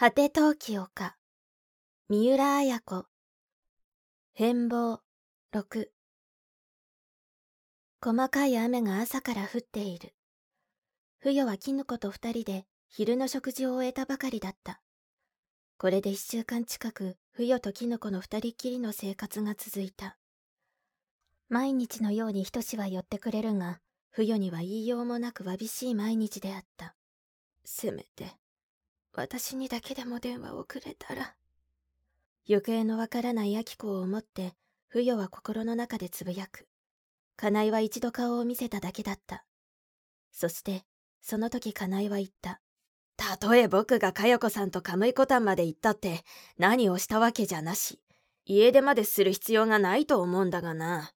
果て陶器丘三浦綾子。変貌6細かい雨が朝から降っている。冬は絹子と二人で昼の食事を終えたばかりだった。これで一週間近く冬と絹子の二人きりの生活が続いた。毎日のようにひとしは寄ってくれるが冬には言いようもなくわびしい毎日であった。せめて私にだけでも電話をくれたら。行方のわからない明子を思って不与は心の中でつぶやく。金井は一度顔を見せただけだった。そしてその時金井は言った。たとえ僕が佳代子さんとカムイコタンまで行ったって何をしたわけじゃなし。家出までする必要がないと思うんだがな。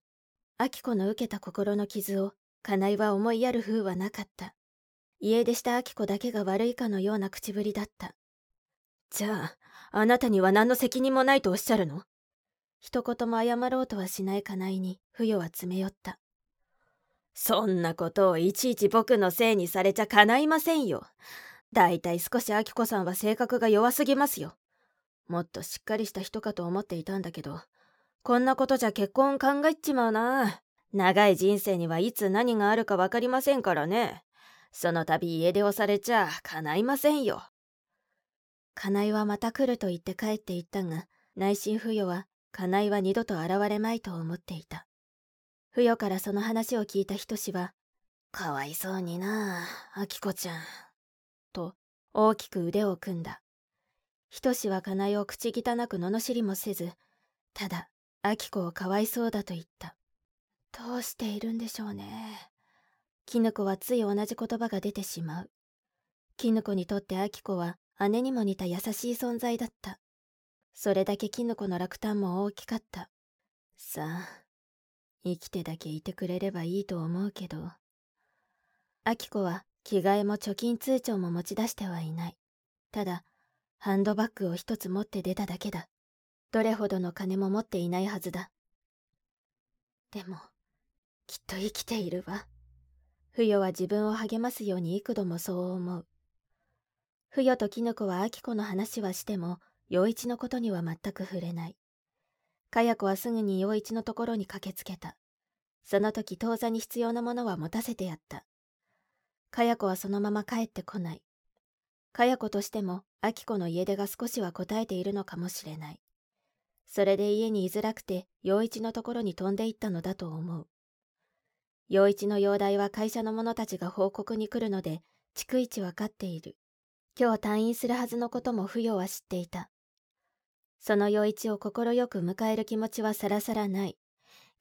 明子の受けた心の傷を金井は思いやる風はなかった。家出した明子だけが悪いかのような口ぶりだった。じゃあ、あなたには何の責任もないとおっしゃるの？一言も謝ろうとはしないかないに、不与は詰め寄った。そんなことをいちいち僕のせいにされちゃかないませんよ。だいたい少し明子さんは性格が弱すぎますよ。もっとしっかりした人かと思っていたんだけど、こんなことじゃ結婚考えっちまうな。長い人生にはいつ何があるか分かりませんからね。その度家出をされちゃ叶いませんよ。金井はまた来ると言って帰っていったが、内心不与は金井は二度と現れまいと思っていた。不与からその話を聞いた仁志は、かわいそうになあ、あきこちゃん。と、大きく腕を組んだ。仁志は金井を口汚く罵りもせず、ただ、あきこをかわいそうだと言った。どうしているんでしょうね。絹子はつい同じ言葉が出てしまう。絹子にとって明子は姉にも似た優しい存在だった。それだけ絹子の落胆も大きかった。さあ、生きてだけいてくれればいいと思うけど。明子は着替えも貯金通帳も持ち出してはいない。ただ、ハンドバッグを一つ持って出ただけだ。どれほどの金も持っていないはずだ。でも、きっと生きているわ。不与は自分を励ますように幾度もそう思う。不与と絹子は明子の話はしても、陽一のことには全く触れない。かや子はすぐに陽一のところに駆けつけた。その時当座に必要なものは持たせてやった。かや子はそのまま帰ってこない。かや子としても、明子の家出が少しは答えているのかもしれない。それで家に居づらくて、陽一のところに飛んでいったのだと思う。陽一の容体は会社の者たちが報告に来るので、逐一わかっている。今日退院するはずのことも不要は知っていた。その陽一を快く迎える気持ちはさらさらない。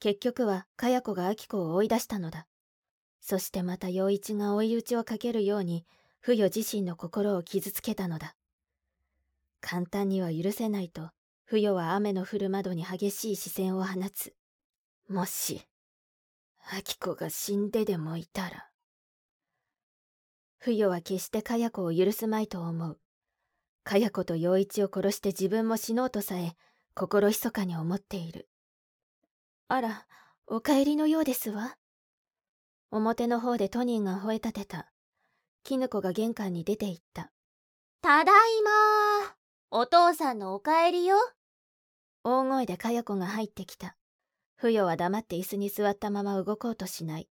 結局は、かや子が明子を追い出したのだ。そしてまた陽一が追い打ちをかけるように、不与自身の心を傷つけたのだ。簡単には許せないと、不与は雨の降る窓に激しい視線を放つ。もし、秋子が死んででもいたら。不与は決してかや子を許すまいと思う。かや子と陽一を殺して自分も死のうとさえ、心密かに思っている。あら、お帰りのようですわ。表の方でトニーが吠え立てた。絹子が玄関に出て行った。ただいまお父さんのお帰りよ。大声でかや子が入ってきた。不与は黙って椅子に座ったまま動こうとしない。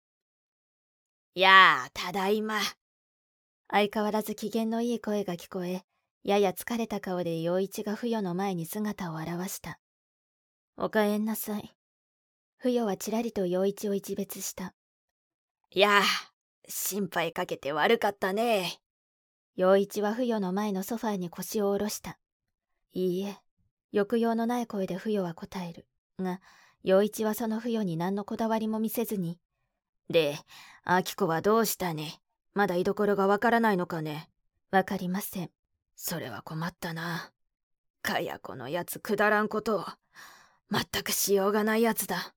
やあ、ただいま。相変わらず機嫌のいい声が聞こえ、やや疲れた顔で陽一が不与の前に姿を現した。おかえんなさい。不与はちらりと陽一を一別した。やあ、心配かけて悪かったね。陽一は不与の前のソファーに腰を下ろした。いいえ、抑揚のない声で不与は答える。が、陽一はその不与に何のこだわりも見せずに。で、明子はどうしたね？まだ居所がわからないのかね？わかりません。それは困ったな。かや子のやつくだらんことを。全くしようがないやつだ。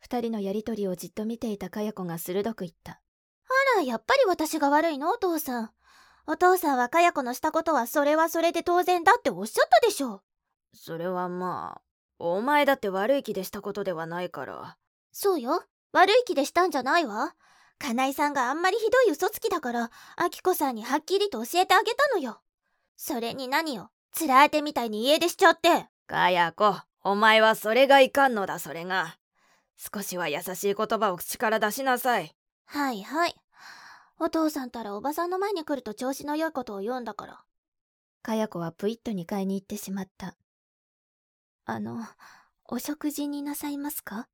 二人のやりとりをじっと見ていたかや子が鋭く言った。あら、やっぱり私が悪いの？お父さん。お父さんはかや子のしたことはそれはそれで当然だっておっしゃったでしょ。それはまあ、お前だって悪い気でしたことではないから。そうよ。悪い気でしたんじゃないわ。金井さんがあんまりひどい嘘つきだから、あきこさんにはっきりと教えてあげたのよ。それに何よつらえてみたいに家出しちゃってかや子お前はそれがいかんのだそれが少しは優しい言葉を口から出しなさいはいはいお父さんたらおばさんの前に来ると調子の良いことを言うんだからかや子はぷいっと2階に行ってしまったあのお食事になさいますか？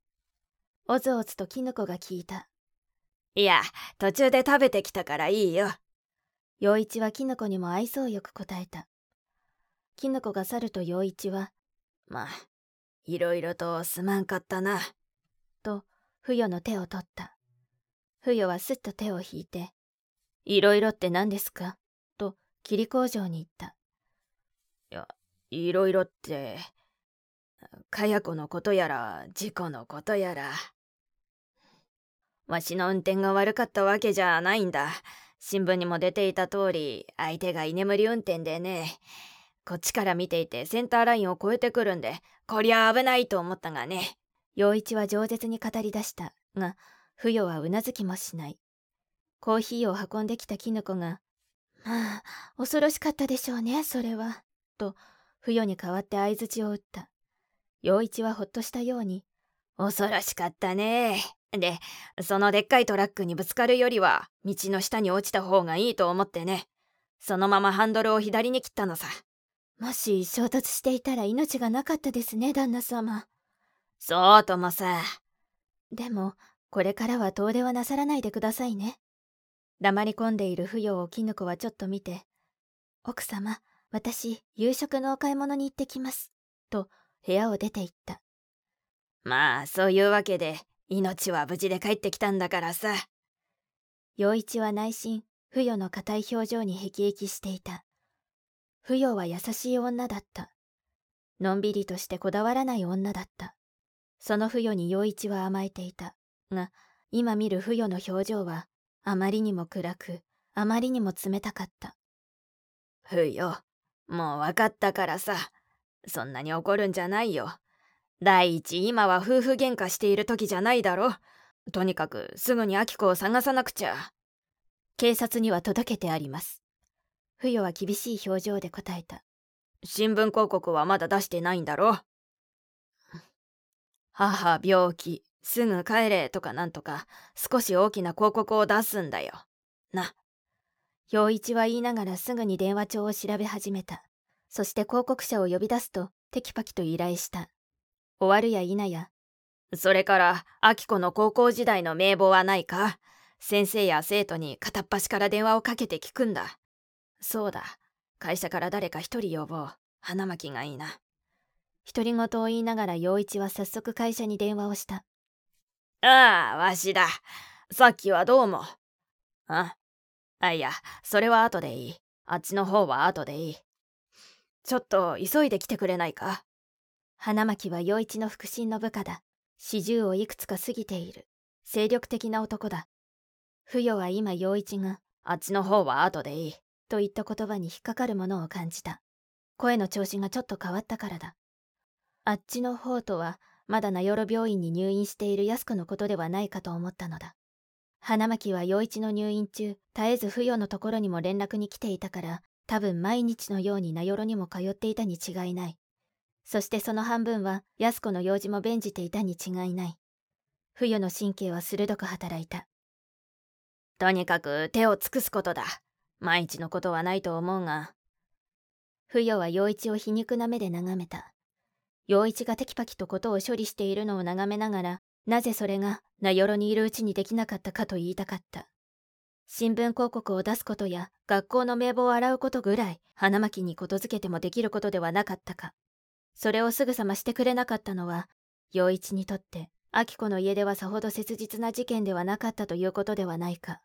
おずおずとキヌコが聞いた。いや途中で食べてきたからいいよ。陽一はキヌコにも愛想よく答えた。キヌコが去ると陽一はまあいろいろとすまんかったな。と不与の手を取った。不与はすっと手を引いていろいろって何ですか？と霧工場に言った。いやいろいろってかや子のことやら事故のことやら。わしの運転が悪かったわけじゃないんだ。新聞にも出ていた通り相手が居眠り運転でね。こっちから見ていてセンターラインを越えてくるんでこりゃ危ないと思ったがね。陽一は饒舌に語り出したが不与はうなずきもしない。コーヒーを運んできたキノコが「まあ恐ろしかったでしょうねそれは」と不与に代わって相づちを打った。陽一はほっとしたように「恐ろしかったねでそのでっかいトラックにぶつかるよりは道の下に落ちた方がいいと思ってねそのままハンドルを左に切ったのさもし衝突していたら命がなかったですね旦那様。そうともさ。でもこれからは遠出はなさらないでくださいね。黙り込んでいる不与をキヌコはちょっと見て奥様私夕食のお買い物に行ってきますと部屋を出て行った。まあそういうわけで命は無事で帰ってきたんだからさ。陽一は内心不与の硬い表情に辟易していた。不与は優しい女だった。のんびりとしてこだわらない女だった。その不与に陽一は甘えていた。が今見る不与の表情はあまりにも暗くあまりにも冷たかった。不与？もう分かったからさそんなに怒るんじゃないよ。第一今は夫婦喧嘩している時じゃないだろ。とにかくすぐにアキコを探さなくちゃ。警察には届けてあります。不与は厳しい表情で答えた。新聞広告はまだ出してないんだろ。母病気。すぐ帰れとかなんとか少し大きな広告を出すんだよ。な。陽一は言いながらすぐに電話帳を調べ始めたそして広告者を呼び出すとテキパキと依頼した。終わるや否や。それからアキコの高校時代の名簿はないか。先生や生徒に片っ端から電話をかけて聞くんだ。そうだ。会社から誰か一人呼ぼう。花巻がいいな。独り言を言いながら陽一は早速会社に電話をした。ああわしだ。さっきはどうも。ああいやそれは後でいい。あっちの方は後でいいちょっと急いで来てくれないか？花巻は陽一の腹心の部下だ。四十をいくつか過ぎている。精力的な男だ。不与は今陽一があっちの方は後でいい。と言った言葉に引っかかるものを感じた。声の調子がちょっと変わったからだ。あっちの方とはまだ名寄病院に入院している安子のことではないかと思ったのだ。花巻は陽一の入院中絶えず不与のところにも連絡に来ていたから多分毎日のように名寄にも通っていたに違いない。そしてその半分は安子の用事も弁じていたに違いない。冬の神経は鋭く働いた。とにかく手を尽くすことだ。毎日のことはないと思うが。冬は陽一を皮肉な目で眺めた。陽一がテキパキとことを処理しているのを眺めながらなぜそれが名寄にいるうちにできなかったかと言いたかった。新聞広告を出すことや学校の名簿を洗うことぐらい花巻にことづけてもできることではなかったか。それをすぐさましてくれなかったのは陽一にとって明子の家ではさほど切実な事件ではなかったということではないか。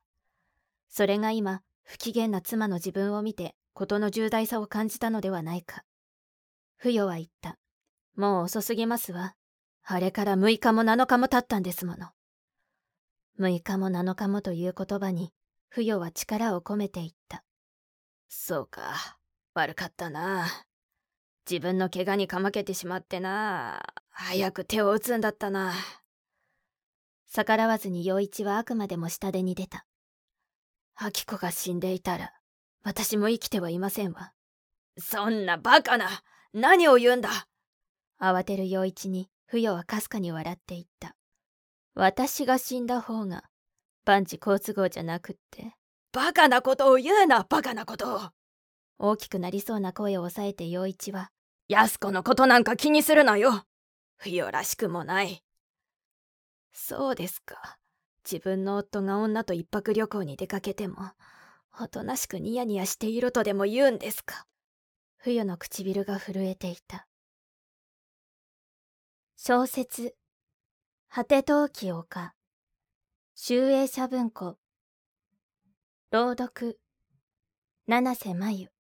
それが今不機嫌な妻の自分を見て事の重大さを感じたのではないか。不与は言った。もう遅すぎますわ。あれから6日も7日も経ったんですもの。6日も7日もという言葉に不与は力を込めて言った。そうか。悪かったな。自分の怪我にかまけてしまってな。早く手を打つんだったな。逆らわずに陽一はあくまでも下手に出た。明子が死んでいたら私も生きてはいませんわ。そんなバカな。何を言うんだ。慌てる陽一に不与はかすかに笑っていった。私が死んだ方が万事好都合じゃなくって。バカなことを言うなバカなことを。大きくなりそうな声を抑えて陽一は。安子のことなんか気にするなよ。不与らしくもない。そうですか。自分の夫が女と一泊旅行に出かけてもおとなしくニヤニヤしているとでも言うんですか。冬の唇が震えていた。小説「果て陶器丘」集英社文庫。朗読。七瀬真由。